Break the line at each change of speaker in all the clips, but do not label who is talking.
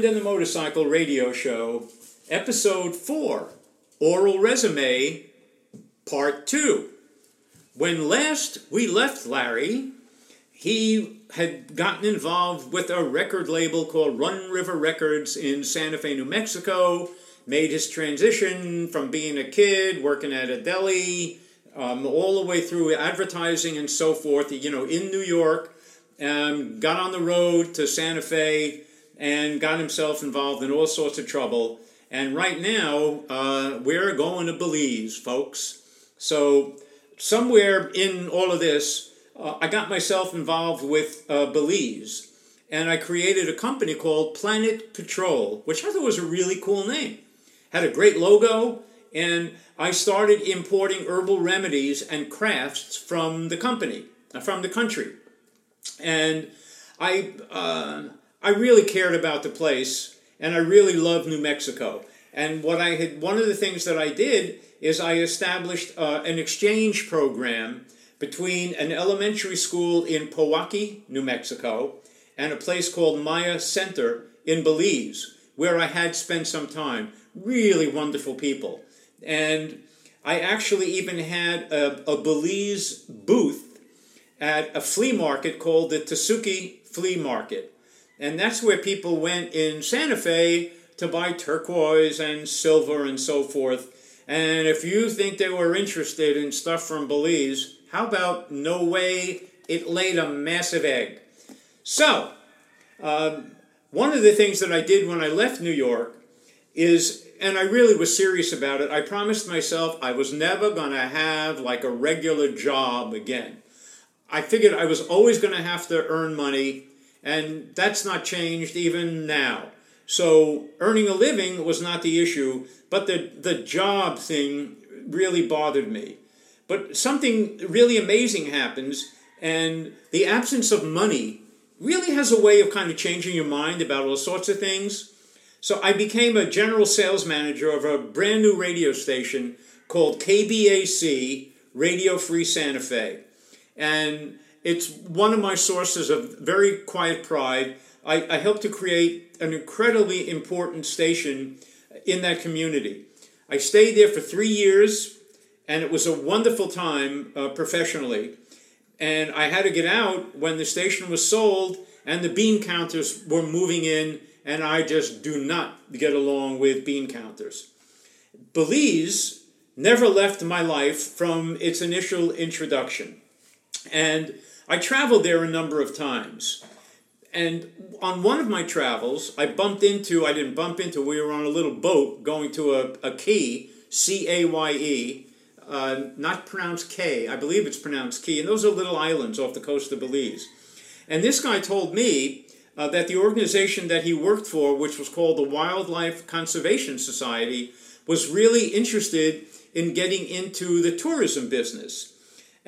Mind and the Motorcycle radio show, episode 4 Oral Resume, part 2. When last we left Larry, he had gotten involved with a record label called Run River Records in Santa Fe, New Mexico, made his transition from being a kid, working at a deli, um, all the way through advertising and so forth, you know, in New York, um, got on the road to Santa Fe and got himself involved in all sorts of trouble. And right now, uh, we're going to Belize, folks. So, somewhere in all of this, uh, I got myself involved with uh, Belize. And I created a company called Planet Patrol, which I thought was a really cool name. Had a great logo, and I started importing herbal remedies and crafts from the company, from the country. And I, uh, I really cared about the place, and I really loved New Mexico. And what I had, one of the things that I did is I established uh, an exchange program between an elementary school in Pojoaque, New Mexico, and a place called Maya Center in Belize, where I had spent some time. Really wonderful people. And I actually even had a, a Belize booth at a flea market called the Tesuque Flea Market. And that's where people went in Santa Fe to buy turquoise and silver and so forth. And if you think they were interested in stuff from Belize, how about no way it laid a massive egg? So, um, one of the things that I did when I left New York is, and I really was serious about it, I promised myself I was never going to have like a regular job again. I figured I was always going to have to earn money, and that's not changed even now. So earning a living was not the issue, but the, the job thing really bothered me. But something really amazing happens, and the absence of money really has a way of kind of changing your mind about all sorts of things. So I became a general sales manager of a brand new radio station called KBAC Radio Free Santa Fe. And it's one of my sources of very quiet pride. I, I helped to create an incredibly important station in that community. I stayed there for three years and it was a wonderful time uh, professionally. And I had to get out when the station was sold and the bean counters were moving in, and I just do not get along with bean counters. Belize never left my life from its initial introduction. And I traveled there a number of times. And on one of my travels, I bumped into, I didn't bump into, we were on a little boat going to a, a key, C A Y E, uh, not pronounced K. I believe it's pronounced Key. And those are little islands off the coast of Belize. And this guy told me uh, that the organization that he worked for, which was called the Wildlife Conservation Society, was really interested in getting into the tourism business.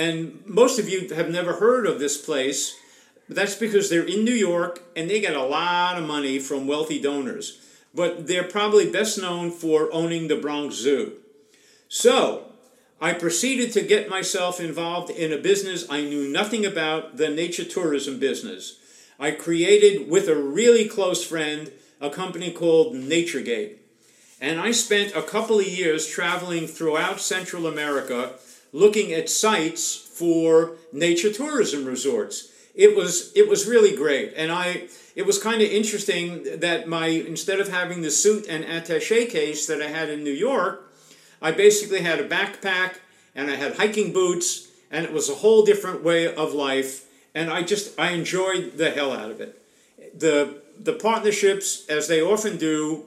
And most of you have never heard of this place. That's because they're in New York and they get a lot of money from wealthy donors. But they're probably best known for owning the Bronx Zoo. So, I proceeded to get myself involved in a business I knew nothing about, the nature tourism business. I created with a really close friend a company called NatureGate. And I spent a couple of years traveling throughout Central America looking at sites for nature tourism resorts. It was it was really great. And I it was kind of interesting that my instead of having the suit and attaché case that I had in New York, I basically had a backpack and I had hiking boots, and it was a whole different way of life. And I just I enjoyed the hell out of it. The the partnerships, as they often do,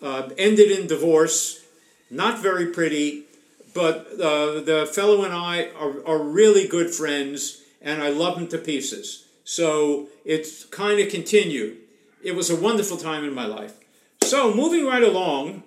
uh, ended in divorce. Not very pretty, but uh, the fellow and I are, are really good friends, and I love him to pieces. So it's kind of continued. It was a wonderful time in my life. So moving right along,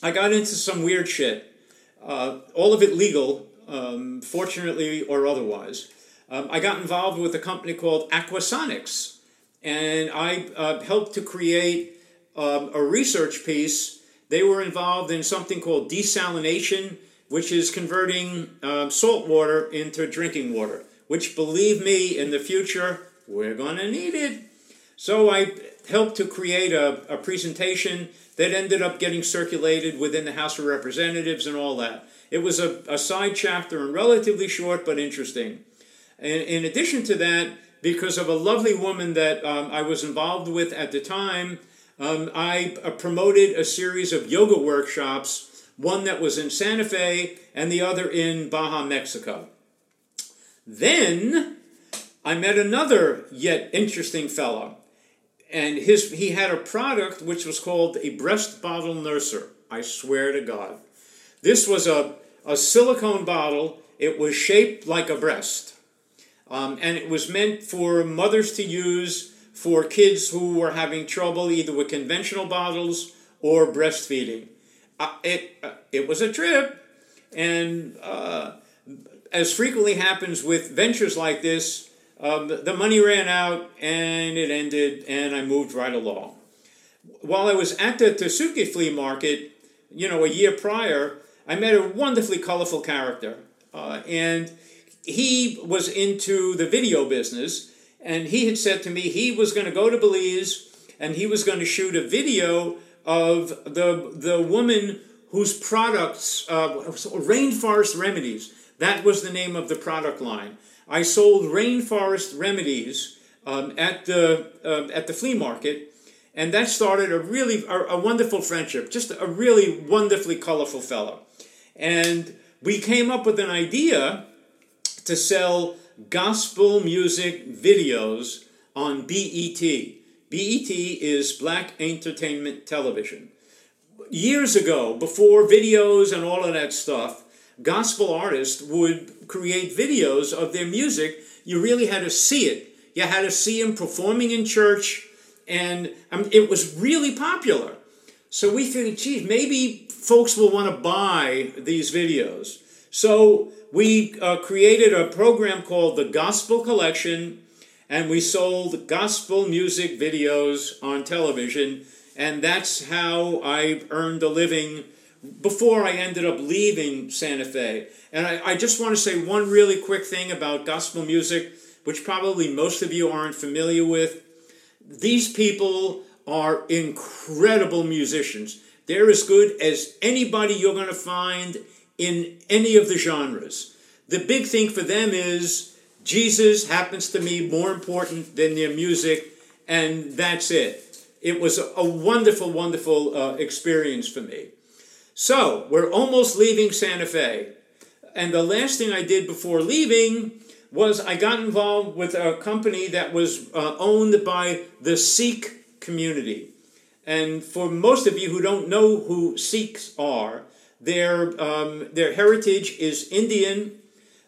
I got into some weird shit. Uh, all of it legal, um, fortunately or otherwise. Um, I got involved with a company called Aquasonics, and I uh, helped to create um, a research piece. They were involved in something called desalination, which is converting um, salt water into drinking water, which, believe me, in the future, we're going to need it. So I helped to create a, a presentation that ended up getting circulated within the House of Representatives and all that. It was a, a side chapter and relatively short but interesting. And in addition to that, because of a lovely woman that um, I was involved with at the time, um, I uh, promoted a series of yoga workshops, one that was in Santa Fe and the other in Baja, Mexico. Then I met another yet interesting fellow, and his he had a product which was called a breast bottle nurser. I swear to God, this was a a silicone bottle. It was shaped like a breast, um, and it was meant for mothers to use for kids who were having trouble either with conventional bottles or breastfeeding. It uh, it was a trip, and uh, as frequently happens with ventures like this, um, the money ran out and it ended, and I moved right along. While I was at the Tesuque flea market, you know, a year prior, I met a wonderfully colorful character, uh, and he was into the video business and he had said to me he was going to go to Belize and he was going to shoot a video of the the woman whose products uh, rainforest remedies that was the name of the product line i sold rainforest remedies um, at the uh, at the flea market and that started a really a, a wonderful friendship just a really wonderfully colorful fellow and we came up with an idea to sell gospel music videos on BET. BET is Black Entertainment Television. Years ago, before videos and all of that stuff, gospel artists would create videos of their music. You really had to see it. You had to see them performing in church, and it was really popular. So we figured, geez, maybe folks will want to buy these videos. So we uh, created a program called the Gospel Collection, and we sold gospel music videos on television, and that's how I earned a living before I ended up leaving Santa Fe. And I, I just want to say one really quick thing about gospel music, which probably most of you aren't familiar with. These people are incredible musicians. They're as good as anybody you're going to find in any of the genres. The big thing for them is Jesus happens to me more important than their music, and that's it. It was a wonderful, wonderful uh, experience for me. So, we're almost leaving Santa Fe. And the last thing I did before leaving was I got involved with a company that was uh, owned by the Sikh community. And for most of you who don't know who Sikhs are, their, um, their heritage is Indian.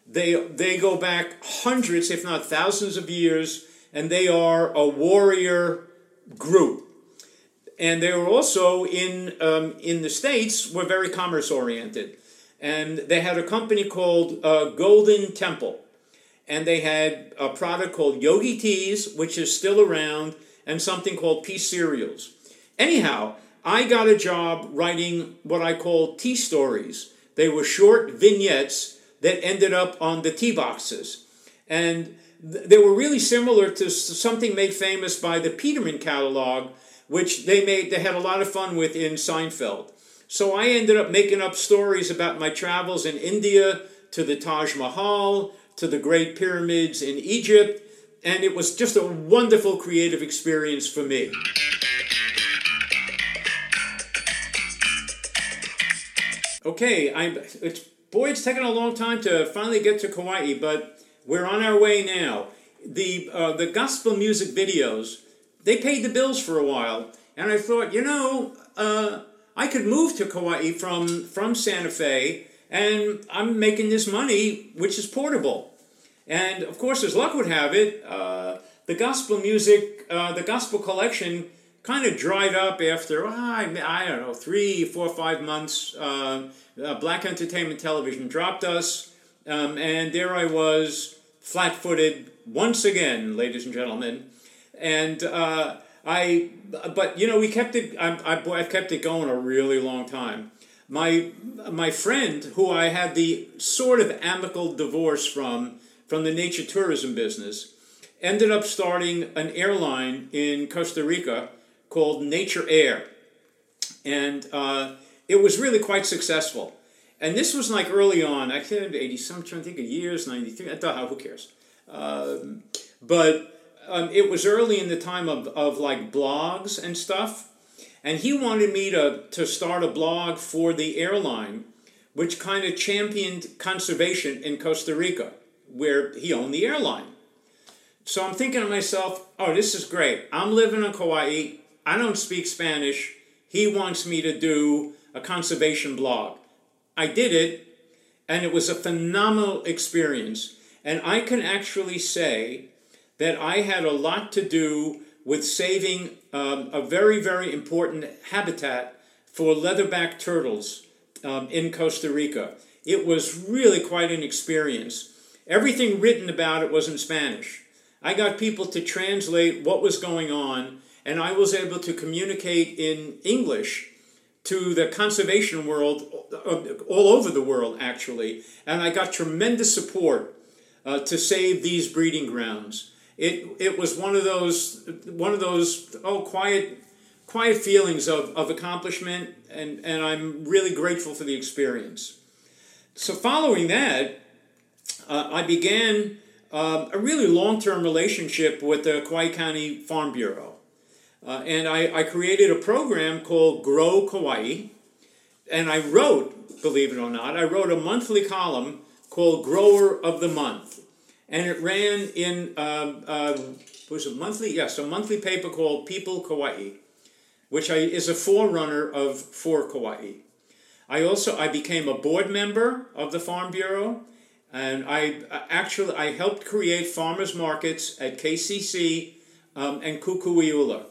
They, they go back hundreds, if not thousands of years, and they are a warrior group. And they were also in, um, in the States, were very commerce oriented. And they had a company called uh, Golden Temple. And they had a product called Yogi Teas, which is still around, and something called Peace Cereals. Anyhow, I got a job writing what I call tea stories. They were short vignettes that ended up on the tea boxes. And th- they were really similar to something made famous by the Peterman catalog, which they made they had a lot of fun with in Seinfeld. So I ended up making up stories about my travels in India to the Taj Mahal, to the Great Pyramids in Egypt, and it was just a wonderful creative experience for me. Okay, I'm. It's boy, it's taken a long time to finally get to Kauai, but we're on our way now. The uh, the gospel music videos they paid the bills for a while, and I thought, you know, uh, I could move to Kauai from from Santa Fe, and I'm making this money, which is portable. And of course, as luck would have it, uh, the gospel music, uh, the gospel collection kind of dried up after, oh, I, I, don't know, three, four, five months. Uh, uh, Black Entertainment Television dropped us, um, and there I was, flat footed once again, ladies and gentlemen. And uh, I, but you know, we kept it, I, I, I've kept it going a really long time. My, my friend, who I had the sort of amicable divorce from, from the nature tourism business, ended up starting an airline in Costa Rica called Nature Air. And uh, it was really quite successful. And this was like early on, I can't 80 some, I'm trying to think of years, 93, I thought, who cares? Um, but um, it was early in the time of, of like blogs and stuff. And he wanted me to, to start a blog for the airline, which kind of championed conservation in Costa Rica, where he owned the airline. So I'm thinking to myself, oh, this is great. I'm living in Kauai. I don't speak Spanish. He wants me to do a conservation blog. I did it, and it was a phenomenal experience. And I can actually say that I had a lot to do with saving um, a very, very important habitat for leatherback turtles um, in Costa Rica. It was really quite an experience. Everything written about it was in Spanish. I got people to translate what was going on, and I was able to communicate in English to the conservation world uh, all over the world, actually. And I got tremendous support uh, to save these breeding grounds. It, it was one of those one of those oh quiet quiet feelings of, of accomplishment and, and I'm really grateful for the experience. So following that, uh, I began uh, a really long-term relationship with the Kauai County Farm Bureau. Uh, and I, I created a program called Grow Kauai. And I wrote, believe it or not, I wrote a monthly column called Grower of the Month and it ran in uh, was a monthly yes a monthly paper called People Kauai, which I, is a forerunner of For Kauai. I also I became a board member of the Farm Bureau, and I actually I helped create farmers markets at KCC um, and Kukui'ula,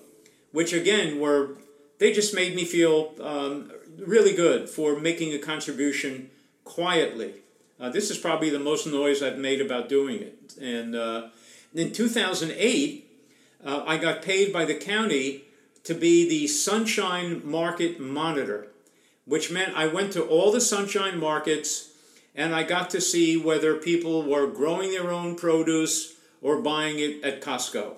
which again were they just made me feel um, really good for making a contribution quietly uh, this is probably the most noise I've made about doing it. And uh, in 2008, uh, I got paid by the county to be the Sunshine Market Monitor, which meant I went to all the Sunshine markets and I got to see whether people were growing their own produce or buying it at Costco.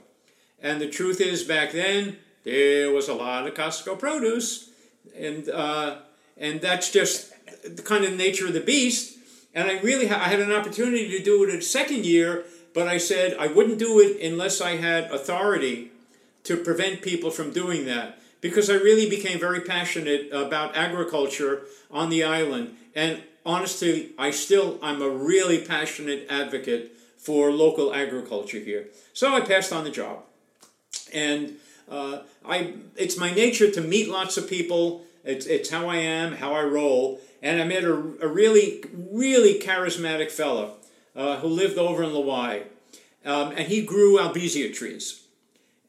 And the truth is, back then, there was a lot of Costco produce. And, uh, and that's just the kind of nature of the beast and I really ha- I had an opportunity to do it a second year, but I said I wouldn't do it unless I had authority to prevent people from doing that because I really became very passionate about agriculture on the island. And honestly, I still I'm a really passionate advocate for local agriculture here. So I passed on the job, and uh, I it's my nature to meet lots of people. It's, it's how I am, how I roll and I met a, a really, really charismatic fellow uh, who lived over in Lauai. Um, and he grew albizia trees.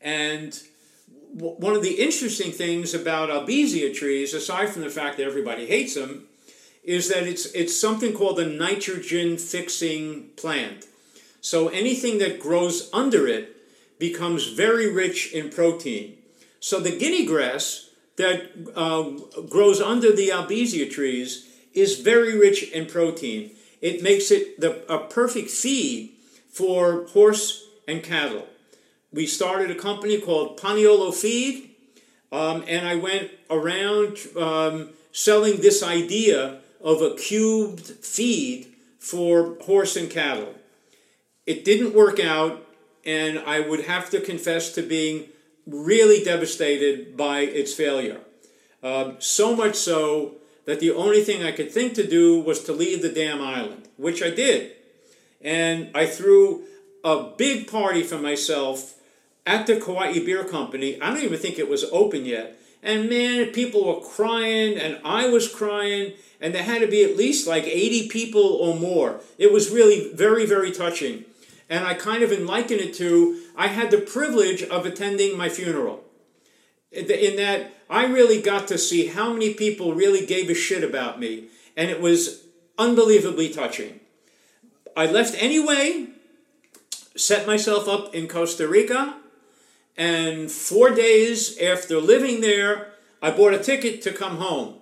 And w- one of the interesting things about albizia trees, aside from the fact that everybody hates them, is that it's, it's something called a nitrogen fixing plant. So anything that grows under it becomes very rich in protein. So the guinea grass that uh, grows under the albizia trees is very rich in protein. It makes it the, a perfect feed for horse and cattle. We started a company called Paniolo Feed, um, and I went around um, selling this idea of a cubed feed for horse and cattle. It didn't work out, and I would have to confess to being really devastated by its failure. Um, so much so that the only thing I could think to do was to leave the damn island, which I did. And I threw a big party for myself at the Kauai Beer Company. I don't even think it was open yet. And man, people were crying, and I was crying, and there had to be at least like 80 people or more. It was really very, very touching. And I kind of liken it to I had the privilege of attending my funeral in that I really got to see how many people really gave a shit about me, and it was unbelievably touching. I left anyway, set myself up in Costa Rica, and four days after living there, I bought a ticket to come home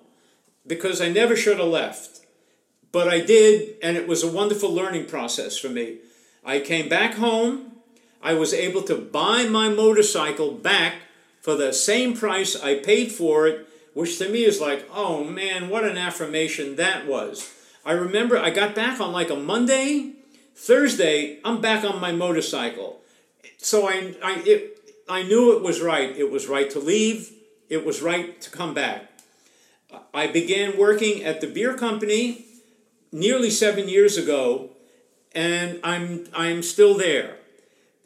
because I never should have left. But I did, and it was a wonderful learning process for me. I came back home. I was able to buy my motorcycle back for the same price I paid for it, which to me is like, oh man, what an affirmation that was. I remember I got back on like a Monday, Thursday, I'm back on my motorcycle. So I, I, it, I knew it was right. It was right to leave, it was right to come back. I began working at the beer company nearly seven years ago, and I'm, I'm still there.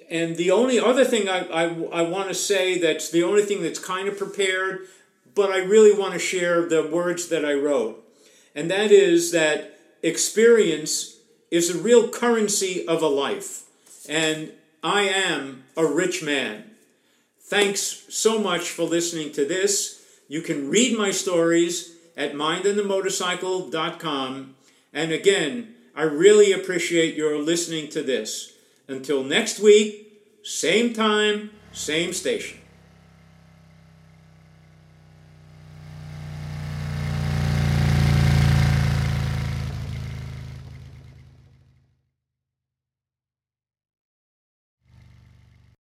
And the only other thing I, I, I want to say that's the only thing that's kind of prepared, but I really want to share the words that I wrote. And that is that experience is a real currency of a life. And I am a rich man. Thanks so much for listening to this. You can read my stories at mindandthemotorcycle.com. And again, I really appreciate your listening to this. Until next week, same time, same station.